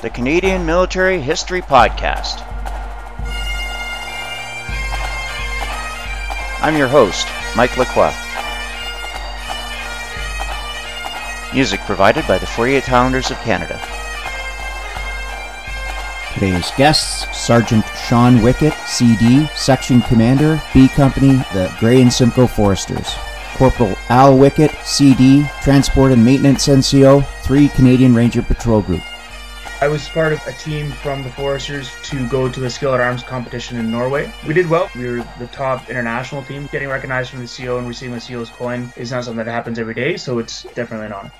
the Canadian Military History Podcast. I'm your host, Mike Lacroix. Music provided by the 48 Highlanders of Canada. Today's guests Sergeant Sean Wickett, CD, Section Commander, B Company, the Grey and Simcoe Foresters. Corporal Al Wickett, CD, Transport and Maintenance NCO, 3 Canadian Ranger Patrol Group. I was part of a team from the Foresters to go to a skill at arms competition in Norway. We did well. We were the top international team. Getting recognized from the CO and receiving a CO's coin is not something that happens every day, so it's definitely an honor.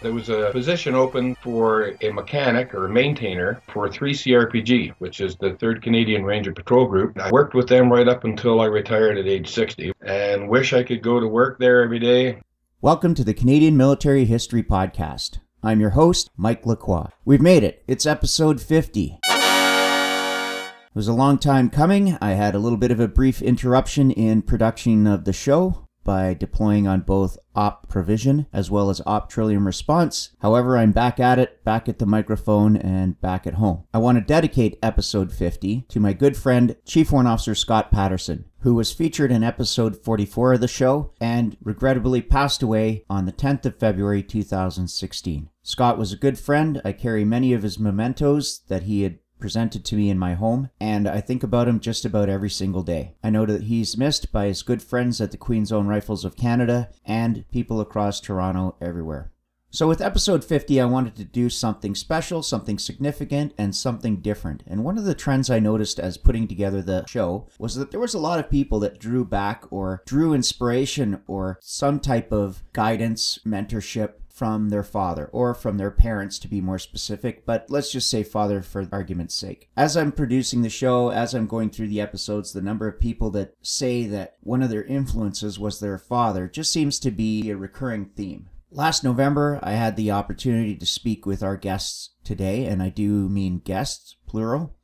There was a position open for a mechanic or a maintainer for 3CRPG, which is the 3rd Canadian Ranger Patrol Group. I worked with them right up until I retired at age 60 and wish I could go to work there every day. Welcome to the Canadian Military History Podcast. I'm your host, Mike Lacroix. We've made it. It's episode 50. It was a long time coming. I had a little bit of a brief interruption in production of the show by deploying on both op provision as well as op trillium response. However, I'm back at it, back at the microphone, and back at home. I want to dedicate episode 50 to my good friend, Chief Warrant Officer Scott Patterson, who was featured in episode 44 of the show and regrettably passed away on the 10th of February 2016. Scott was a good friend. I carry many of his mementos that he had presented to me in my home, and I think about him just about every single day. I know that he's missed by his good friends at the Queen's Own Rifles of Canada and people across Toronto everywhere. So, with episode 50, I wanted to do something special, something significant, and something different. And one of the trends I noticed as putting together the show was that there was a lot of people that drew back or drew inspiration or some type of guidance, mentorship from their father or from their parents to be more specific, but let's just say father for argument's sake. As I'm producing the show, as I'm going through the episodes, the number of people that say that one of their influences was their father just seems to be a recurring theme. Last November, I had the opportunity to speak with our guests today, and I do mean guests, plural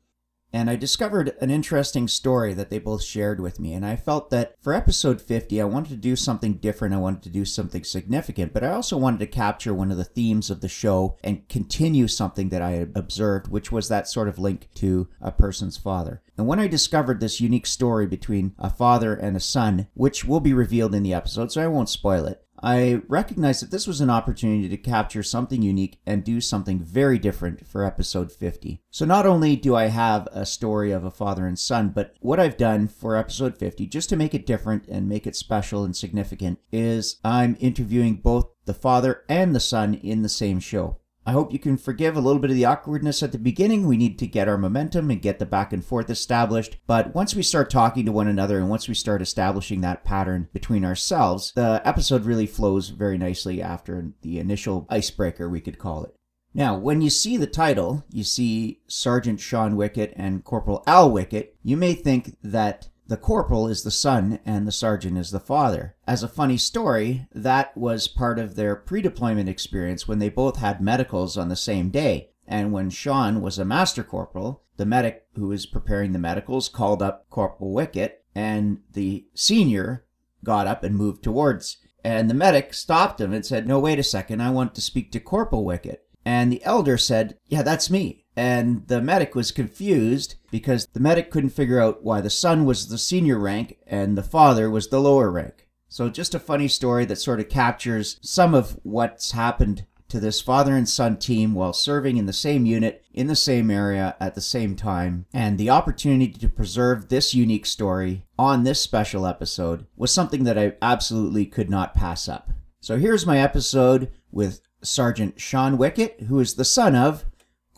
and I discovered an interesting story that they both shared with me. And I felt that for episode 50, I wanted to do something different. I wanted to do something significant, but I also wanted to capture one of the themes of the show and continue something that I had observed, which was that sort of link to a person's father. And when I discovered this unique story between a father and a son, which will be revealed in the episode, so I won't spoil it, I recognized that this was an opportunity to capture something unique and do something very different for episode 50. So, not only do I have a story of a father and son, but what I've done for episode 50, just to make it different and make it special and significant, is I'm interviewing both the father and the son in the same show. I hope you can forgive a little bit of the awkwardness at the beginning. We need to get our momentum and get the back and forth established. But once we start talking to one another and once we start establishing that pattern between ourselves, the episode really flows very nicely after the initial icebreaker, we could call it. Now, when you see the title, you see Sergeant Sean Wickett and Corporal Al Wickett, you may think that the corporal is the son and the sergeant is the father. As a funny story, that was part of their pre deployment experience when they both had medicals on the same day. And when Sean was a master corporal, the medic who was preparing the medicals called up Corporal Wickett, and the senior got up and moved towards. And the medic stopped him and said, No, wait a second, I want to speak to Corporal Wickett. And the elder said, Yeah, that's me. And the medic was confused because the medic couldn't figure out why the son was the senior rank and the father was the lower rank. So, just a funny story that sort of captures some of what's happened to this father and son team while serving in the same unit, in the same area, at the same time. And the opportunity to preserve this unique story on this special episode was something that I absolutely could not pass up. So, here's my episode with Sergeant Sean Wickett, who is the son of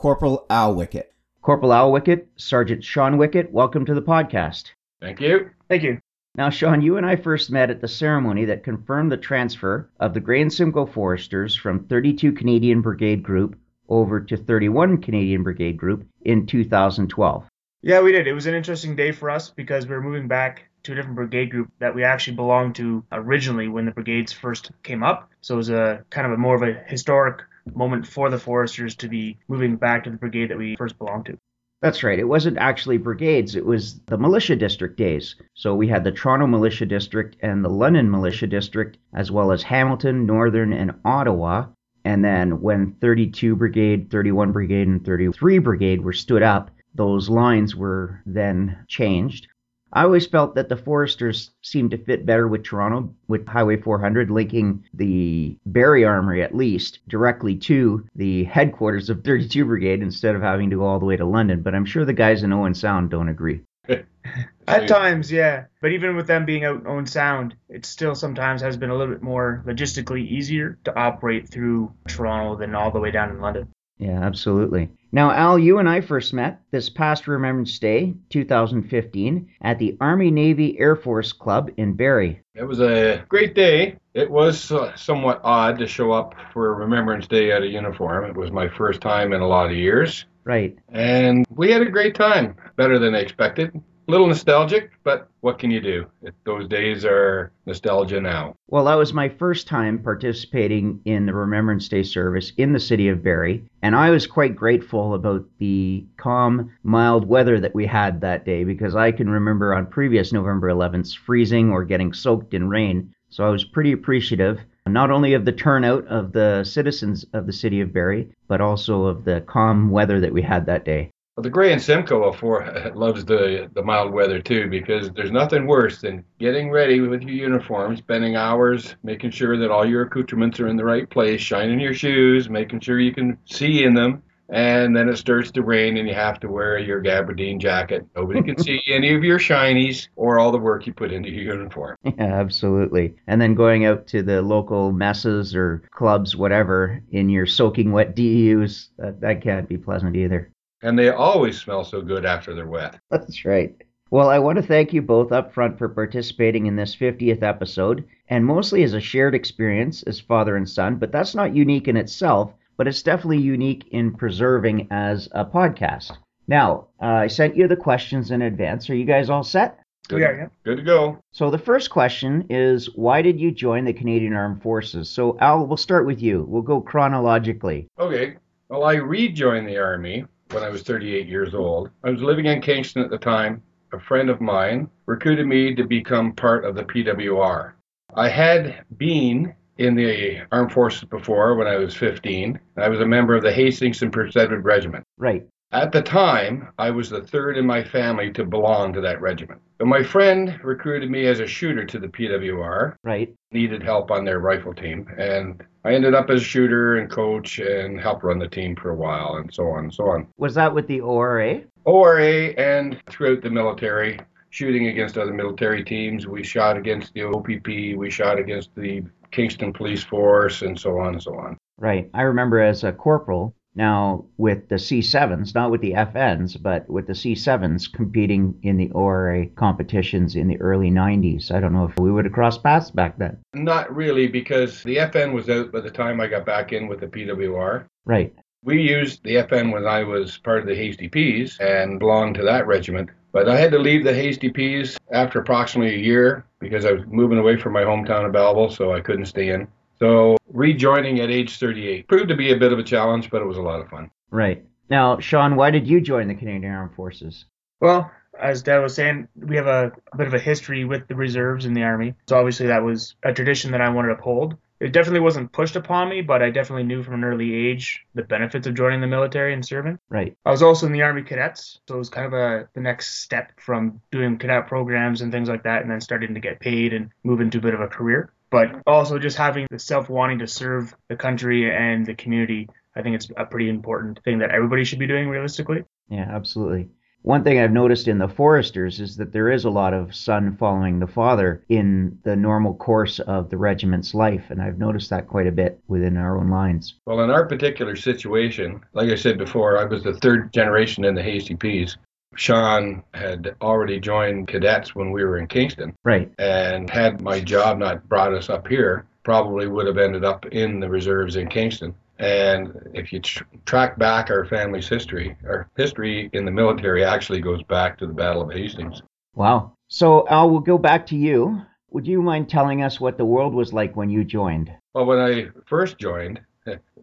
Corporal Al Wickett. Corporal Al Wickett, Sergeant Sean Wickett, welcome to the podcast. Thank you. Thank you. Now, Sean, you and I first met at the ceremony that confirmed the transfer of the Grey and Simcoe Foresters from 32 Canadian Brigade Group over to 31 Canadian Brigade Group in 2012. Yeah, we did. It was an interesting day for us because we were moving back to a different brigade group that we actually belonged to originally when the brigades first came up. So it was a kind of a more of a historic moment for the Foresters to be moving back to the brigade that we first belonged to. That's right. It wasn't actually brigades, it was the militia district days. So we had the Toronto Militia District and the London Militia District, as well as Hamilton, Northern, and Ottawa. And then when 32 Brigade, 31 Brigade, and 33 Brigade were stood up, those lines were then changed. I always felt that the Foresters seemed to fit better with Toronto, with Highway 400 linking the Barrie Armory at least directly to the headquarters of 32 Brigade instead of having to go all the way to London. But I'm sure the guys in Owen Sound don't agree. At times, yeah. But even with them being out in Owen Sound, it still sometimes has been a little bit more logistically easier to operate through Toronto than all the way down in London. Yeah, absolutely. Now, Al, you and I first met this past Remembrance Day, 2015, at the Army Navy Air Force Club in Barrie. It was a great day. It was uh, somewhat odd to show up for Remembrance Day out of uniform. It was my first time in a lot of years. Right. And we had a great time, better than I expected. Little nostalgic, but what can you do? Those days are nostalgia now. Well, that was my first time participating in the Remembrance Day service in the city of Barrie, and I was quite grateful about the calm, mild weather that we had that day because I can remember on previous November 11ths freezing or getting soaked in rain. So I was pretty appreciative not only of the turnout of the citizens of the city of Barrie, but also of the calm weather that we had that day. Well, the Grey and Simcoe for loves the the mild weather too because there's nothing worse than getting ready with your uniform, spending hours making sure that all your accoutrements are in the right place, shining your shoes, making sure you can see in them, and then it starts to rain and you have to wear your gabardine jacket. Nobody can see any of your shinies or all the work you put into your uniform. Yeah, absolutely. And then going out to the local messes or clubs, whatever, in your soaking wet DEUs, that, that can't be pleasant either. And they always smell so good after they're wet. That's right. Well, I want to thank you both up front for participating in this 50th episode, and mostly as a shared experience as father and son, but that's not unique in itself, but it's definitely unique in preserving as a podcast. Now, uh, I sent you the questions in advance. Are you guys all set? Good, Yeah, yeah. good to go. So the first question is why did you join the Canadian Armed Forces? So Al, we'll start with you. We'll go chronologically. Okay. Well, I rejoined the Army when I was 38 years old. I was living in Kingston at the time. A friend of mine recruited me to become part of the PWR. I had been in the armed forces before when I was 15. I was a member of the Hastings and Edward Regiment. Right. At the time, I was the third in my family to belong to that regiment. But my friend recruited me as a shooter to the PWR, Right. needed help on their rifle team, and I ended up as a shooter and coach and helped run the team for a while and so on and so on. Was that with the ORA? ORA and throughout the military, shooting against other military teams. We shot against the OPP, we shot against the Kingston Police Force, and so on and so on. Right. I remember as a corporal, now with the C7s, not with the FNs, but with the C7s competing in the ORA competitions in the early 90s. I don't know if we would have crossed paths back then. Not really, because the FN was out by the time I got back in with the PWR. Right. We used the FN when I was part of the Hasty Peas and belonged to that regiment. But I had to leave the Hasty Peas after approximately a year because I was moving away from my hometown of Belleville, so I couldn't stay in. So rejoining at age 38 proved to be a bit of a challenge, but it was a lot of fun. Right. Now, Sean, why did you join the Canadian Armed Forces? Well, as Dad was saying, we have a, a bit of a history with the reserves in the Army. So obviously that was a tradition that I wanted to uphold. It definitely wasn't pushed upon me, but I definitely knew from an early age the benefits of joining the military and serving. Right. I was also in the Army Cadets, so it was kind of a the next step from doing cadet programs and things like that, and then starting to get paid and move into a bit of a career. But also just having the self wanting to serve the country and the community, I think it's a pretty important thing that everybody should be doing realistically. Yeah, absolutely. One thing I've noticed in the Foresters is that there is a lot of son following the father in the normal course of the regiment's life, and I've noticed that quite a bit within our own lines. Well, in our particular situation, like I said before, I was the third generation in the Hasty Peas. Sean had already joined cadets when we were in Kingston, Right. and had my job not brought us up here, probably would have ended up in the reserves in Kingston. And if you tr- track back our family's history, our history in the military actually goes back to the Battle of Hastings. Wow. So, Al, we'll go back to you. Would you mind telling us what the world was like when you joined? Well, when I first joined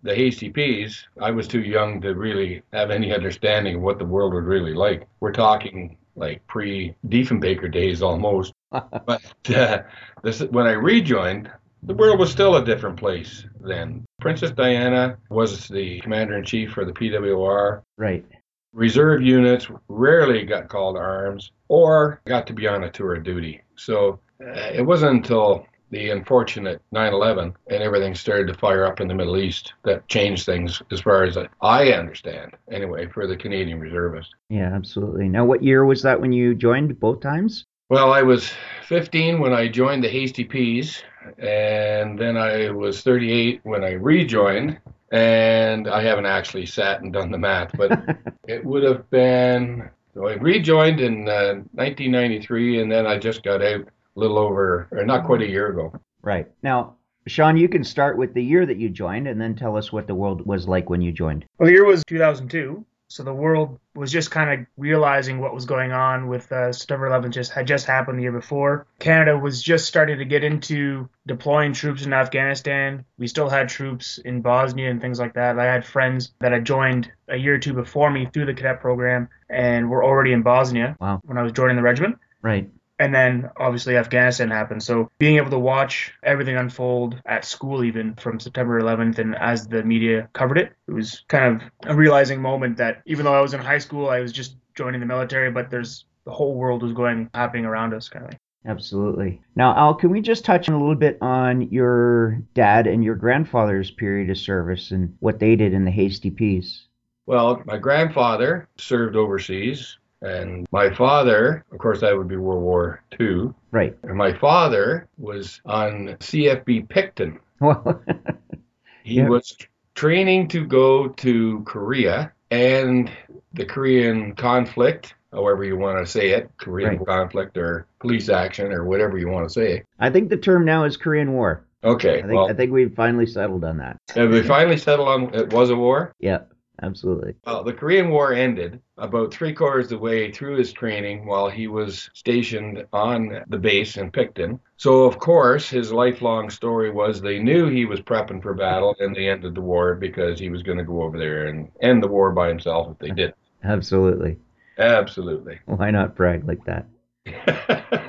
the Peas, I was too young to really have any understanding of what the world was really like. We're talking like pre Diefenbaker days almost. but uh, this, when I rejoined, the world was still a different place then. Princess Diana was the commander in chief for the PWR. Right. Reserve units rarely got called to arms or got to be on a tour of duty. So uh, it wasn't until the unfortunate 9/11 and everything started to fire up in the Middle East that changed things as far as I understand anyway for the Canadian reservists. Yeah, absolutely. Now what year was that when you joined both times? Well, I was 15 when I joined the Hasty Peas and then I was 38 when I rejoined and I haven't actually sat and done the math, but it would have been so I rejoined in uh, 1993 and then I just got out little over, or not quite a year ago. Right. Now, Sean, you can start with the year that you joined and then tell us what the world was like when you joined. Well, the year was 2002. So the world was just kind of realizing what was going on with uh, September 11th just had just happened the year before. Canada was just starting to get into deploying troops in Afghanistan. We still had troops in Bosnia and things like that. I had friends that had joined a year or two before me through the cadet program and were already in Bosnia wow. when I was joining the regiment. Right and then obviously Afghanistan happened. So being able to watch everything unfold at school, even from September 11th, and as the media covered it, it was kind of a realizing moment that even though I was in high school, I was just joining the military, but there's the whole world was going happening around us, kind of. Absolutely. Now, Al, can we just touch on a little bit on your dad and your grandfather's period of service and what they did in the Hasty Peas? Well, my grandfather served overseas and my father, of course, that would be World War II. Right. And my father was on CFB Picton. Well, he yeah. was training to go to Korea and the Korean conflict, however you want to say it, Korean right. conflict or police action or whatever you want to say. I think the term now is Korean War. Okay. I think, well, I think we've finally settled on that. Have we finally settled on it was a war? Yeah absolutely. Well, the Korean War ended about three quarters of the way through his training while he was stationed on the base in Picton. So, of course, his lifelong story was they knew he was prepping for battle and they ended the war because he was going to go over there and end the war by himself if they did. Absolutely. Absolutely. Why not brag like that?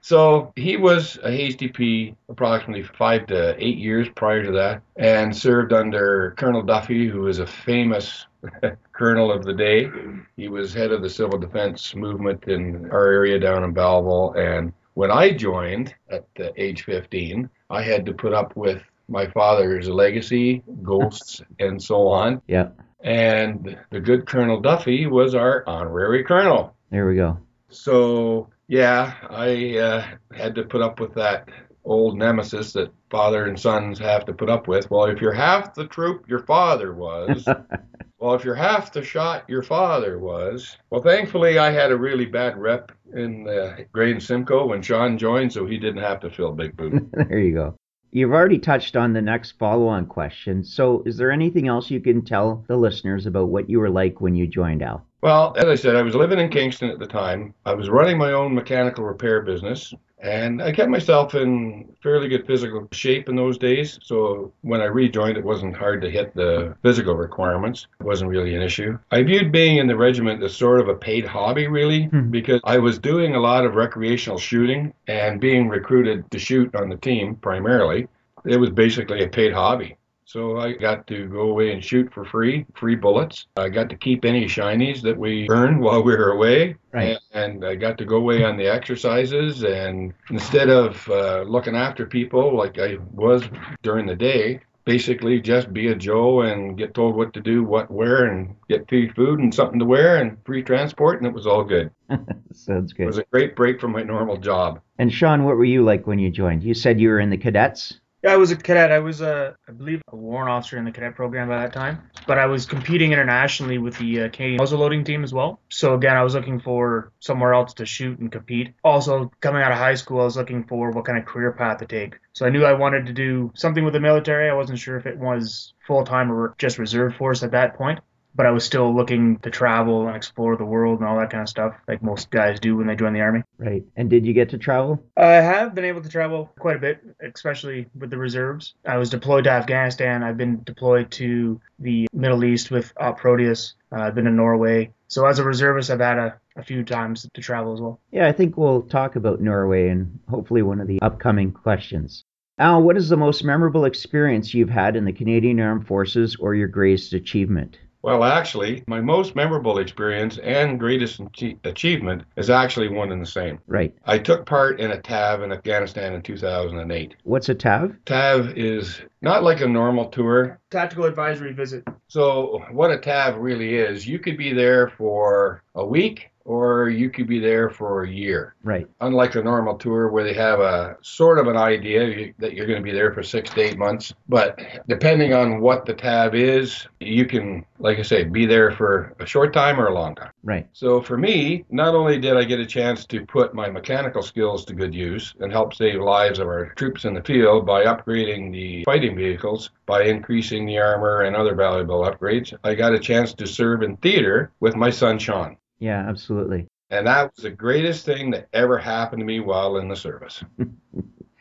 so he was a Pea approximately five to eight years prior to that and served under Colonel Duffy, who was a famous colonel of the day. He was head of the civil defense movement in our area down in Belleville. And when I joined at the age 15, I had to put up with my father's legacy, ghosts, and so on. Yeah. And the good Colonel Duffy was our honorary colonel. There we go. So yeah, I uh, had to put up with that old nemesis that father and sons have to put up with. Well, if you're half the troop your father was, well, if you're half the shot your father was. Well, thankfully I had a really bad rep in uh, Grade Simcoe when Sean joined, so he didn't have to fill big boots. there you go. You've already touched on the next follow on question. So, is there anything else you can tell the listeners about what you were like when you joined Al? Well, as I said, I was living in Kingston at the time. I was running my own mechanical repair business, and I kept myself in fairly good physical shape in those days. So when I rejoined, it wasn't hard to hit the physical requirements. It wasn't really an issue. I viewed being in the regiment as sort of a paid hobby, really, hmm. because I was doing a lot of recreational shooting and being recruited to shoot on the team primarily. It was basically a paid hobby. So I got to go away and shoot for free, free bullets. I got to keep any shinies that we earned while we were away. Right. And I got to go away on the exercises. And instead of uh, looking after people like I was during the day, basically just be a Joe and get told what to do, what, where, and get free food and something to wear and free transport, and it was all good. Sounds good. It was a great break from my normal job. And Sean, what were you like when you joined? You said you were in the cadets. Yeah, I was a cadet. I was a, I believe, a warrant officer in the cadet program by that time. But I was competing internationally with the uh, Canadian muzzleloading team as well. So again, I was looking for somewhere else to shoot and compete. Also, coming out of high school, I was looking for what kind of career path to take. So I knew I wanted to do something with the military. I wasn't sure if it was full time or just reserve force at that point but I was still looking to travel and explore the world and all that kind of stuff, like most guys do when they join the army. Right. And did you get to travel? I have been able to travel quite a bit, especially with the reserves. I was deployed to Afghanistan. I've been deployed to the Middle East with Op Proteus. Uh, I've been to Norway. So as a reservist, I've had a, a few times to travel as well. Yeah, I think we'll talk about Norway and hopefully one of the upcoming questions. Al, what is the most memorable experience you've had in the Canadian Armed Forces or your greatest achievement? Well, actually, my most memorable experience and greatest achievement is actually one and the same. Right. I took part in a TAV in Afghanistan in 2008. What's a TAV? TAV is not like a normal tour. Tactical advisory visit. So, what a TAV really is, you could be there for a week or you could be there for a year. Right. Unlike a normal tour where they have a sort of an idea that you're going to be there for six to eight months. But depending on what the TAV is, you can, like I say, be there for a short time or a long time. Right. So for me, not only did I get a chance to put my mechanical skills to good use and help save lives of our troops in the field by upgrading the fighting vehicles, by increasing the armor and other valuable upgrades, I got a chance to serve in theater with my son Sean. Yeah, absolutely. And that was the greatest thing that ever happened to me while in the service.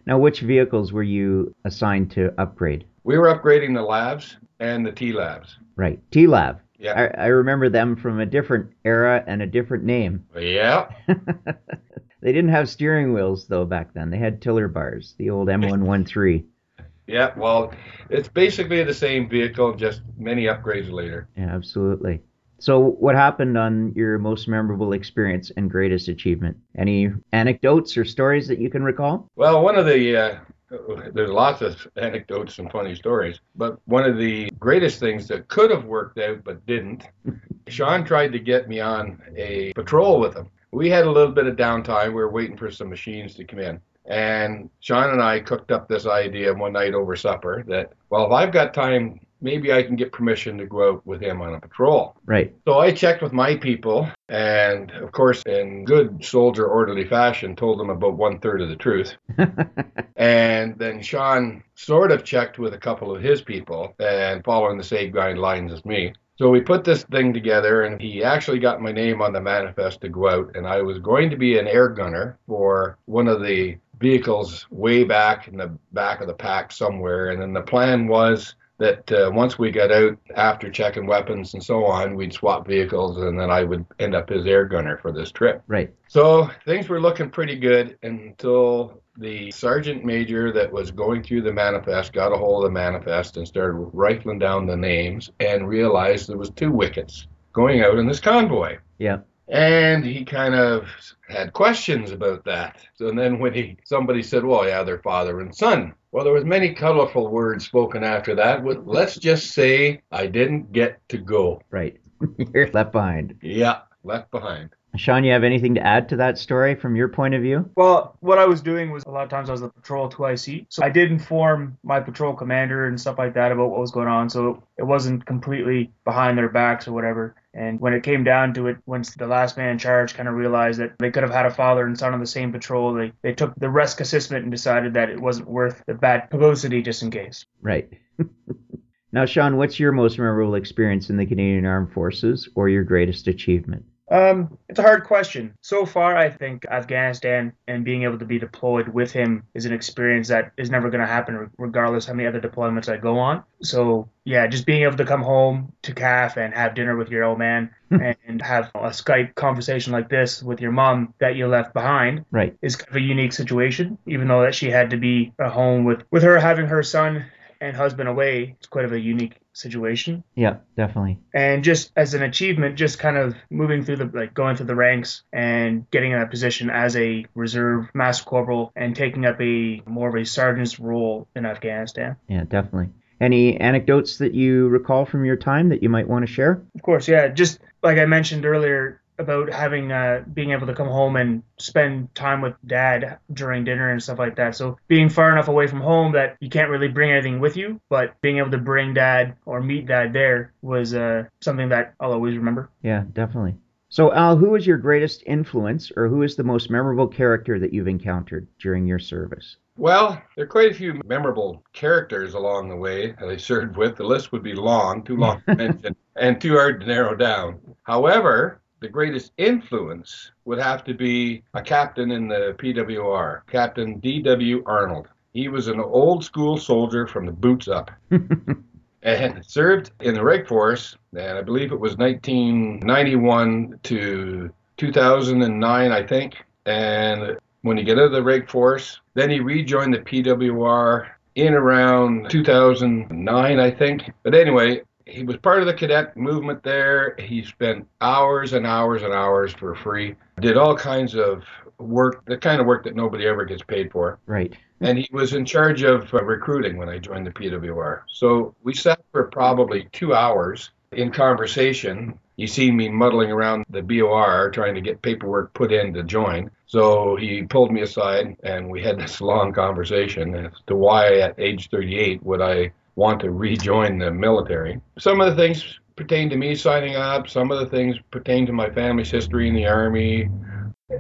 Now, which vehicles were you assigned to upgrade? We were upgrading the LAVs and the T LAVs. Right. T LAV. Yeah. I, I remember them from a different era and a different name. Yeah. they didn't have steering wheels, though, back then. They had tiller bars, the old M113. Yeah. Well, it's basically the same vehicle, just many upgrades later. Yeah, absolutely. So, what happened on your most memorable experience and greatest achievement? Any anecdotes or stories that you can recall? Well, one of the uh, there's lots of anecdotes and funny stories, but one of the greatest things that could have worked out but didn't, Sean tried to get me on a patrol with him. We had a little bit of downtime. We were waiting for some machines to come in. And Sean and I cooked up this idea one night over supper that, well, if I've got time, maybe I can get permission to go out with him on a patrol. Right. So I checked with my people, and of course, in good soldier orderly fashion, told them about one third of the truth. and then Sean sort of checked with a couple of his people, and following the same guidelines as me. So we put this thing together, and he actually got my name on the manifest to go out, and I was going to be an air gunner for one of the vehicles way back in the back of the pack somewhere. And then the plan was that uh, once we got out after checking weapons and so on, we'd swap vehicles, and then I would end up as air gunner for this trip. right. So things were looking pretty good until the sergeant major that was going through the manifest got a hold of the manifest and started rifling down the names and realized there was two Wicketts going out in this convoy. Yeah. And he kind of had questions about that. So then when he somebody said, "Well, yeah, they're father and son." Well, there was many colorful words spoken after that. But let's just say I didn't get to go. Right. You're left behind. Yeah, left behind. Sean, you have anything to add to that story from your point of view? Well, what I was doing was a lot of times I was the patrol 2IC. So I did inform my patrol commander and stuff like that about what was going on. So it wasn't completely behind their backs or whatever. And when it came down to it, once the last man in charge kind of realized that they could have had a father and son on the same patrol, they, they took the risk assessment and decided that it wasn't worth the bad publicity just in case. Right. now, Sean, what's your most memorable experience in the Canadian Armed Forces or your greatest achievement? Um, it's a hard question. So far, I think Afghanistan and being able to be deployed with him is an experience that is never going to happen, regardless how many other deployments I go on. So yeah, just being able to come home to KAF and have dinner with your old man and have a Skype conversation like this with your mom that you left behind Right. is kind of a unique situation. Even though that she had to be at home with with her having her son and husband away, it's quite of a unique situation Yeah, definitely. and just as an achievement just kind of moving through the like going through the ranks and getting in a position as a reserve master corporal and taking up a more of a sergeant's role in afghanistan Yeah, definitely. Any anecdotes that you recall from your time that you might want to share? of course yeah just like i mentioned earlier about having uh, being able to come home and spend time with dad during dinner and stuff like that. So being far enough away from home that you can't really bring anything with you, but being able to bring dad or meet dad there was uh, something that I'll always remember. Yeah, definitely. So, Al, who was your greatest influence or who is the most memorable character that you've encountered during your service? Well, there are quite a few memorable characters along the way that I served with. The list would be long, too long to mention, and too hard to narrow down. However, the greatest influence would have to be a captain in the PWR, Captain D.W. Arnold. He was an old school soldier from the boots up and served in the Reg Force, and I believe it was 1991 to 2009, I think. And when he got out of the Reg Force. Then he rejoined the PWR in around 2009, I think. But anyway, he was part of the cadet movement there. He spent hours and hours and hours for free. Did all kinds of work, the kind of work that nobody ever gets paid for. Right. And he was in charge of uh, recruiting when I joined the PWR. So we sat for probably two hours in conversation. He seen me muddling around the BOR trying to get paperwork put in to join. So he pulled me aside and we had this long conversation as to why at age 38 would I want to rejoin the military. Some of the things pertain to me signing up, some of the things pertain to my family's history in the Army.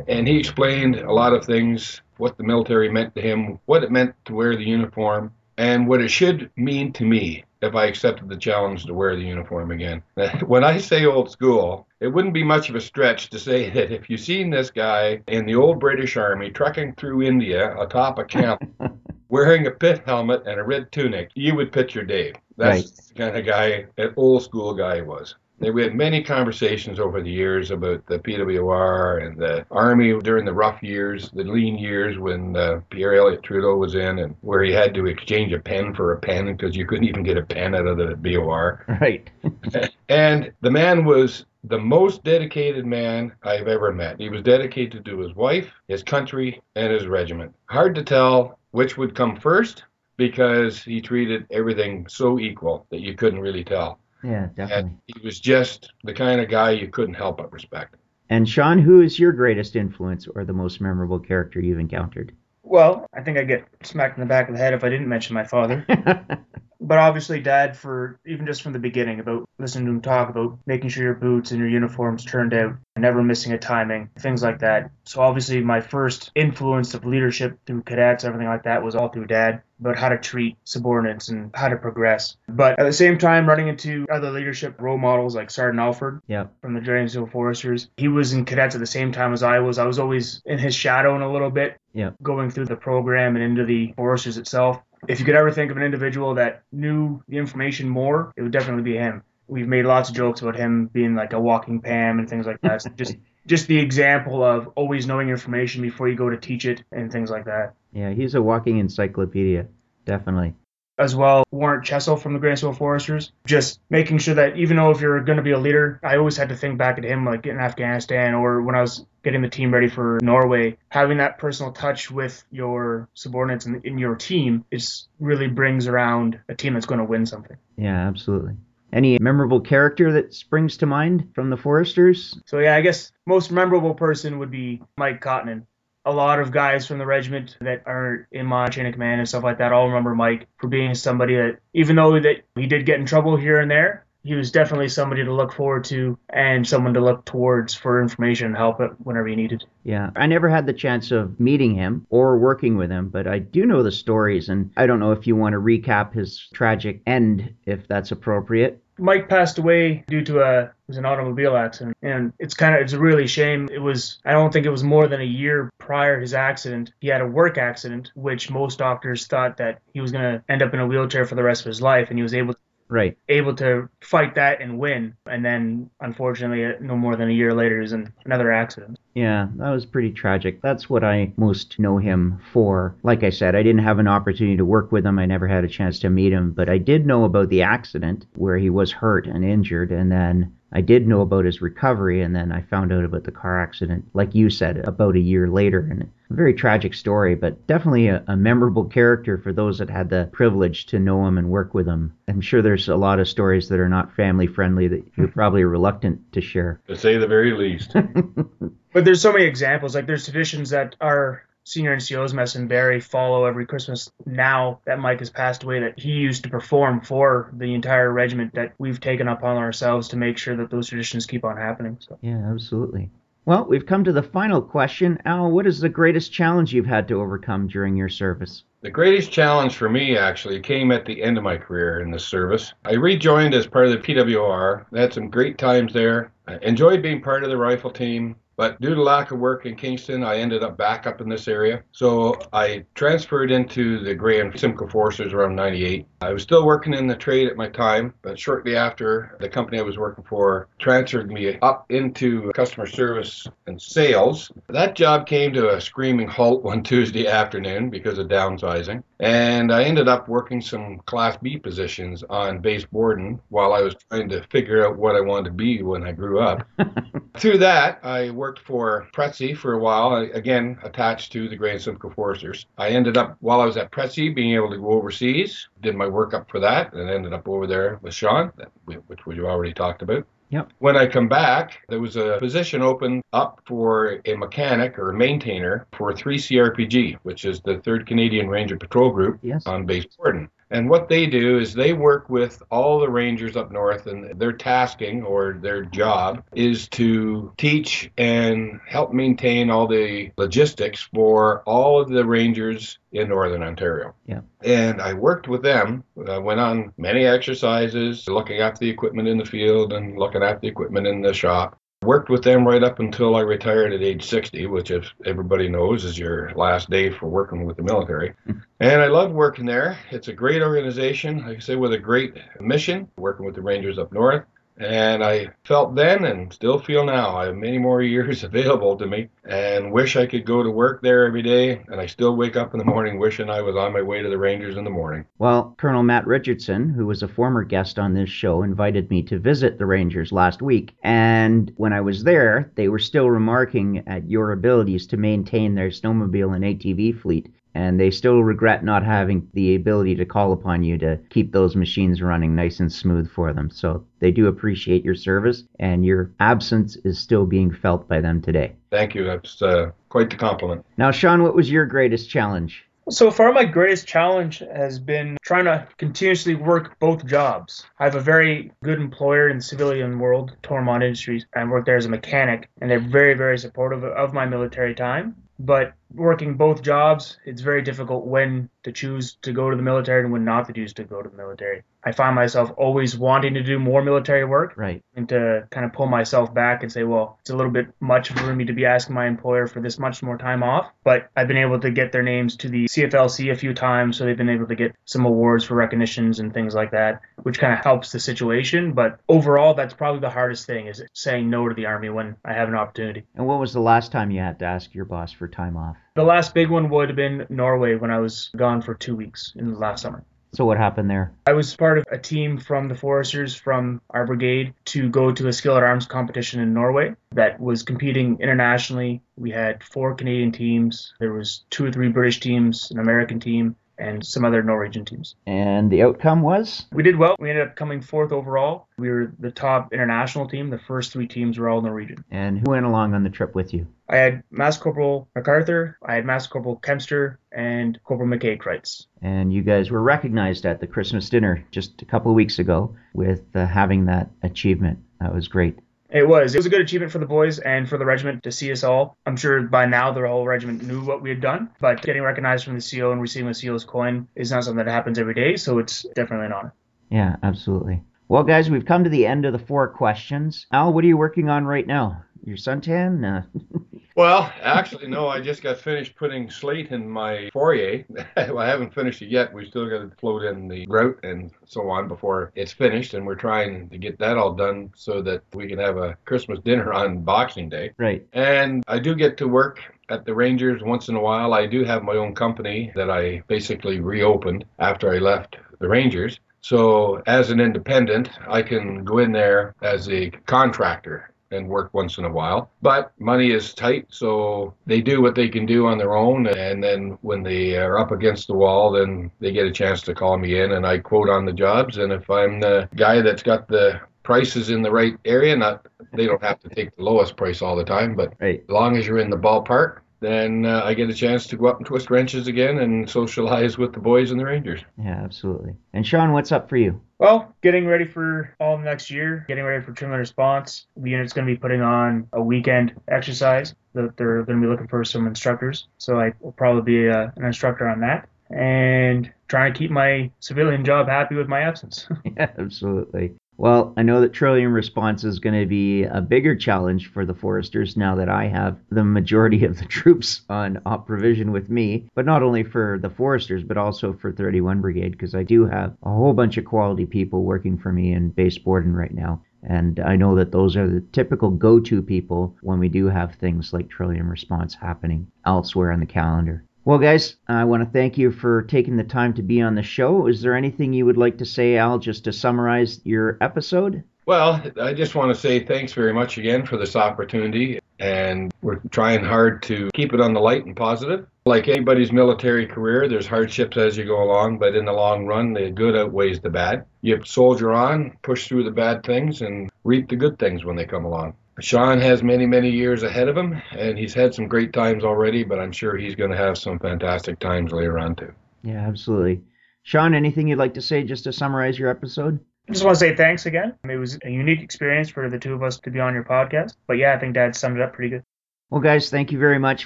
And he explained a lot of things what the military meant to him, what it meant to wear the uniform, and what it should mean to me if I accepted the challenge to wear the uniform again. when I say old school, it wouldn't be much of a stretch to say that if you've seen this guy in the old British Army trekking through India atop a camp wearing a pit helmet and a red tunic, you would picture Dave. That's Right. the kind of guy, an old school guy he was. And We had many conversations over the years about the PWR and the Army during the rough years, the lean years when uh, Pierre Elliott Trudeau was in, and where he had to exchange a pen for a pen because you couldn't even get a pen out of the BOR. Right. And the man was the most dedicated man I've ever met. He was dedicated to his wife, his country, and his regiment. Hard to tell which would come first because he treated everything so equal that you couldn't really tell. Yeah, definitely. And he was just the kind of guy you couldn't help but respect. And Sean, who is your greatest influence or the most memorable character you've encountered? Well, I think I'd get smacked in the back of the head if I didn't mention my father. but obviously, Dad, for even just from the beginning, about listening to him talk about making sure your boots and your uniforms turned out, and never missing a timing, things like that. So obviously, my first influence of leadership through cadets, everything like that, was all through Dad about how to treat subordinates and how to progress. But at the same time, running into other leadership role models like Sergeant Alford, from the Steel Foresters. He was in cadets at the same time as I was. I was always in his shadow in a little bit, going through the program and into the Foresters itself. If you could ever think of an individual that knew the information more, it would definitely be him. We've made lots of jokes about him being like a walking Pam and things like that. So just just the example of always knowing information before you go to teach it and things like that. Yeah, he's a walking encyclopedia. Definitely. As well, Warrant Chessel from the Graysville Foresters. Just making sure that even though if you're going to be a leader, I always had to think back at him like in Afghanistan or when I was getting the team ready for Norway, having that personal touch with your subordinates in, in your team is really brings around a team that's going to win something. Yeah, absolutely. Any memorable character that springs to mind from the Foresters? So yeah, I guess most memorable person would be Mike Cottonen. A lot of guys from the regiment that are in my chain of command and stuff like that all remember Mike for being somebody that, even though that he did get in trouble here and there, he was definitely somebody to look forward to and someone to look towards for information and help it whenever you needed. Yeah, I never had the chance of meeting him or working with him, but I do know the stories, and I don't know if you want to recap his tragic end, if that's appropriate. Mike passed away due to a it was an automobile accident, and it's kind of it's a really shame. It was I don't think it was more than a year prior his accident. He had a work accident, which most doctors thought that he was going to end up in a wheelchair for the rest of his life, and he was able Right. able to fight that and win. And then unfortunately, no more than a year later, is another accident. Yeah, that was pretty tragic. That's what I most know him for. Like I said, I didn't have an opportunity to work with him. I never had a chance to meet him, but I did know about the accident where he was hurt and injured, and then I did know about his recovery, and then I found out about the car accident, like you said, about a year later. And a very tragic story, but definitely a, a memorable character for those that had the privilege to know him and work with him. I'm sure there's a lot of stories that are not family friendly that you're probably reluctant to share. To say the very least. But there's so many examples. Like there's traditions that our senior NCOs, Mess and Barrie, follow every Christmas now that Mike has passed away that he used to perform for the entire regiment that we've taken upon ourselves to make sure that those traditions keep on happening. So Yeah, absolutely. Well, we've come to the final question. Al, what is the greatest challenge you've had to overcome during your service? The greatest challenge for me actually came at the end of my career in the service. I rejoined as part of the PWR. I had some great times there. I enjoyed being part of the rifle team, But due to lack of work in Kingston, I ended up back up in this area. So I transferred into the Grey and Simcoe Foresters around 98. I was still working in the trade at my time, but shortly after, the company I was working for transferred me up into customer service and sales. That job came to a screaming halt one Tuesday afternoon because of downsizing. And I ended up working some Class B positions on base Borden while I was trying to figure out what I wanted to be when I grew up. Through that, I worked for Pretzi for a while, again attached to the Grey and Simcoe Foresters. I ended up, while I was at Pretzi, being able to go overseas, did my work up for that, and ended up over there with Sean, which we've already talked about. Yep. When I come back, there was a position open up for a mechanic or a maintainer for 3CRPG, which is the 3rd Canadian Ranger Patrol Group yes. on base Borden. And what they do is they work with all the rangers up north, and their tasking or their job is to teach and help maintain all the logistics for all of the rangers in northern Ontario. Yeah. And I worked with them. I went on many exercises, looking after the equipment in the field and looking after the equipment in the shop. Worked with them right up until I retired at age 60, which, if everybody knows, is your last day for working with the military. and I loved working there. It's a great organization, like I say, with a great mission, working with the Rangers up north. And I felt then and still feel now I have many more years available to me and wish I could go to work there every day. And I still wake up in the morning wishing I was on my way to the Rangers in the morning. Well, Colonel Matt Richardson, who was a former guest on this show, invited me to visit the Rangers last week. And when I was there, they were still remarking at your abilities to maintain their snowmobile and ATV fleet and they still regret not having the ability to call upon you to keep those machines running nice and smooth for them. So they do appreciate your service, and your absence is still being felt by them today. Thank you. That's uh, quite the compliment. Now, Sean, what was your greatest challenge? So far, my greatest challenge has been trying to continuously work both jobs. I have a very good employer in the civilian world, Toromont Industries. I work there as a mechanic, and they're very, very supportive of my military time. But working both jobs, it's very difficult when to choose to go to the military and when not to choose to go to the military. I find myself always wanting to do more military work right. and to kind of pull myself back and say, well, it's a little bit much for me to be asking my employer for this much more time off. But I've been able to get their names to the CFLC a few times, so they've been able to get some awards for recognitions and things like that, which kind of helps the situation. But overall, that's probably the hardest thing is saying no to the Army when I have an opportunity. And what was the last time you had to ask your boss for time off? The last big one would have been Norway when I was gone for two weeks in the last summer. So what happened there? I was part of a team from the Foresters from our brigade to go to a skill at arms competition in Norway that was competing internationally. We had four Canadian teams. There was two or three British teams, an American team, and some other Norwegian teams. And the outcome was? We did well. We ended up coming fourth overall. We were the top international team. The first three teams were all Norwegian. And who went along on the trip with you? I had Master Corporal MacArthur, I had Master Corporal Kempster, and Corporal McKay Kreitz. And you guys were recognized at the Christmas dinner just a couple of weeks ago with uh, having that achievement. That was great. It was. It was a good achievement for the boys and for the regiment to see us all. I'm sure by now the whole regiment knew what we had done, but getting recognized from the CO and receiving a CO's coin is not something that happens every day, so it's definitely an honor. Yeah, absolutely. Well, guys, we've come to the end of the four questions. Al, what are you working on right now? Your suntan? Uh... well, actually, no. I just got finished putting slate in my foyer. I haven't finished it yet. We still got to float in the grout and so on before it's finished, and we're trying to get that all done so that we can have a Christmas dinner on Boxing Day. Right. And I do get to work at the Rangers once in a while. I do have my own company that I basically reopened after I left the Rangers. So, as an independent, I can go in there as a contractor and work once in a while. But money is tight, so they do what they can do on their own. And then when they are up against the wall, then they get a chance to call me in and I quote on the jobs. And if I'm the guy that's got the prices in the right area, not they don't have to take the lowest price all the time, but right. as long as you're in the ballpark, then uh, I get a chance to go up and twist wrenches again and socialize with the boys and the Rangers. Yeah, absolutely. And Sean, what's up for you? Well, getting ready for all next year, getting ready for Trillium Response. The unit's going to be putting on a weekend exercise that they're going to be looking for some instructors. So I will probably be a, uh, an instructor on that and trying to keep my civilian job happy with my absence. yeah, absolutely. Well, I know that Trillium Response is going to be a bigger challenge for the Foresters now that I have the majority of the troops on op provision with me, but not only for the Foresters, but also for 31 Brigade, because I do have a whole bunch of quality people working for me in base Borden right now. And I know that those are the typical go to people when we do have things like Trillium Response happening elsewhere on the calendar. Well, guys, I want to thank you for taking the time to be on the show. Is there anything you would like to say, Al, just to summarize your episode? Well, I just want to say thanks very much again for this opportunity. And we're trying hard to keep it on the light and positive. Like anybody's military career, there's hardships as you go along, but in the long run, the good outweighs the bad. You soldier on, push through the bad things, and reap the good things when they come along. Sean has many, many years ahead of him, and he's had some great times already, but I'm sure he's going to have some fantastic times later on, too. Yeah, absolutely. Sean, anything you'd like to say just to summarize your episode? I just want to say thanks again. It was a unique experience for the two of us to be on your podcast. But yeah, I think Dad summed it up pretty good. Well, guys, thank you very much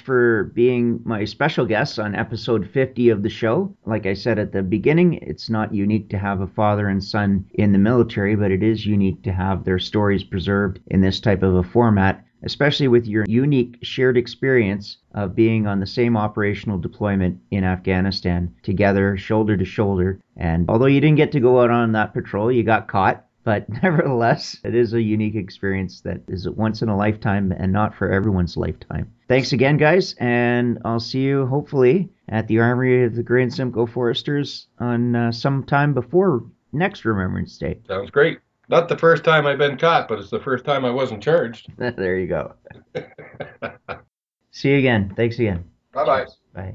for being my special guests on episode 50 of the show. Like I said at the beginning, it's not unique to have a father and son in the military, but it is unique to have their stories preserved in this type of a format, especially with your unique shared experience of being on the same operational deployment in Afghanistan together, shoulder to shoulder. And although you didn't get to go out on that patrol, you got caught. But nevertheless, it is a unique experience that is once in a lifetime and not for everyone's lifetime. Thanks again, guys, and I'll see you hopefully at the Armory of the Grey and Simcoe Foresters on uh, sometime before next Remembrance Day. Sounds great. Not the first time I've been caught, but it's the first time I wasn't charged. there you go. see you again. Thanks again. Bye bye. Bye.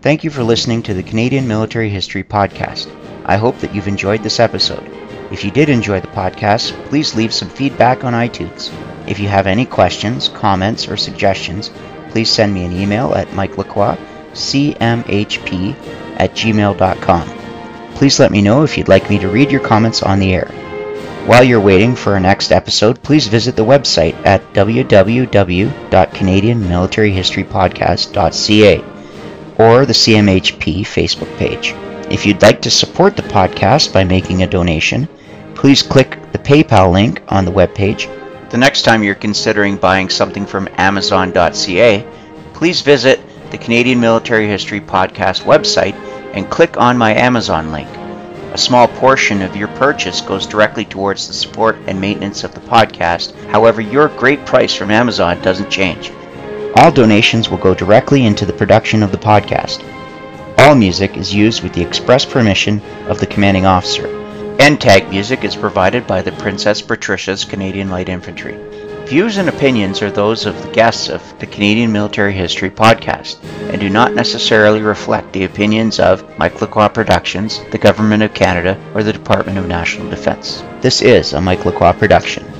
Thank you for listening to the Canadian Military History Podcast. I hope that you've enjoyed this episode. If you did enjoy the podcast, please leave some feedback on iTunes. If you have any questions, comments, or suggestions, please send me an email at mikelacroix, cmhp at gmail.com. Please let me know if you'd like me to read your comments on the air. While you're waiting for our next episode, please visit the website at www.canadianmilitaryhistorypodcast.ca or the CMHP Facebook page. If you'd like to support the podcast by making a donation, please click the PayPal link on the webpage. The next time you're considering buying something from Amazon.ca, please visit the Canadian Military History Podcast website and click on my Amazon link. A small portion of your purchase goes directly towards the support and maintenance of the podcast. However, your great price from Amazon doesn't change. All donations will go directly into the production of the podcast. All music is used with the express permission of the commanding officer. End tag music is provided by the Princess Patricia's Canadian Light Infantry. Views and opinions are those of the guests of the Canadian Military History Podcast and do not necessarily reflect the opinions of Mike Lacroix Productions, the Government of Canada, or the Department of National Defense. This is a Mike Lacroix production.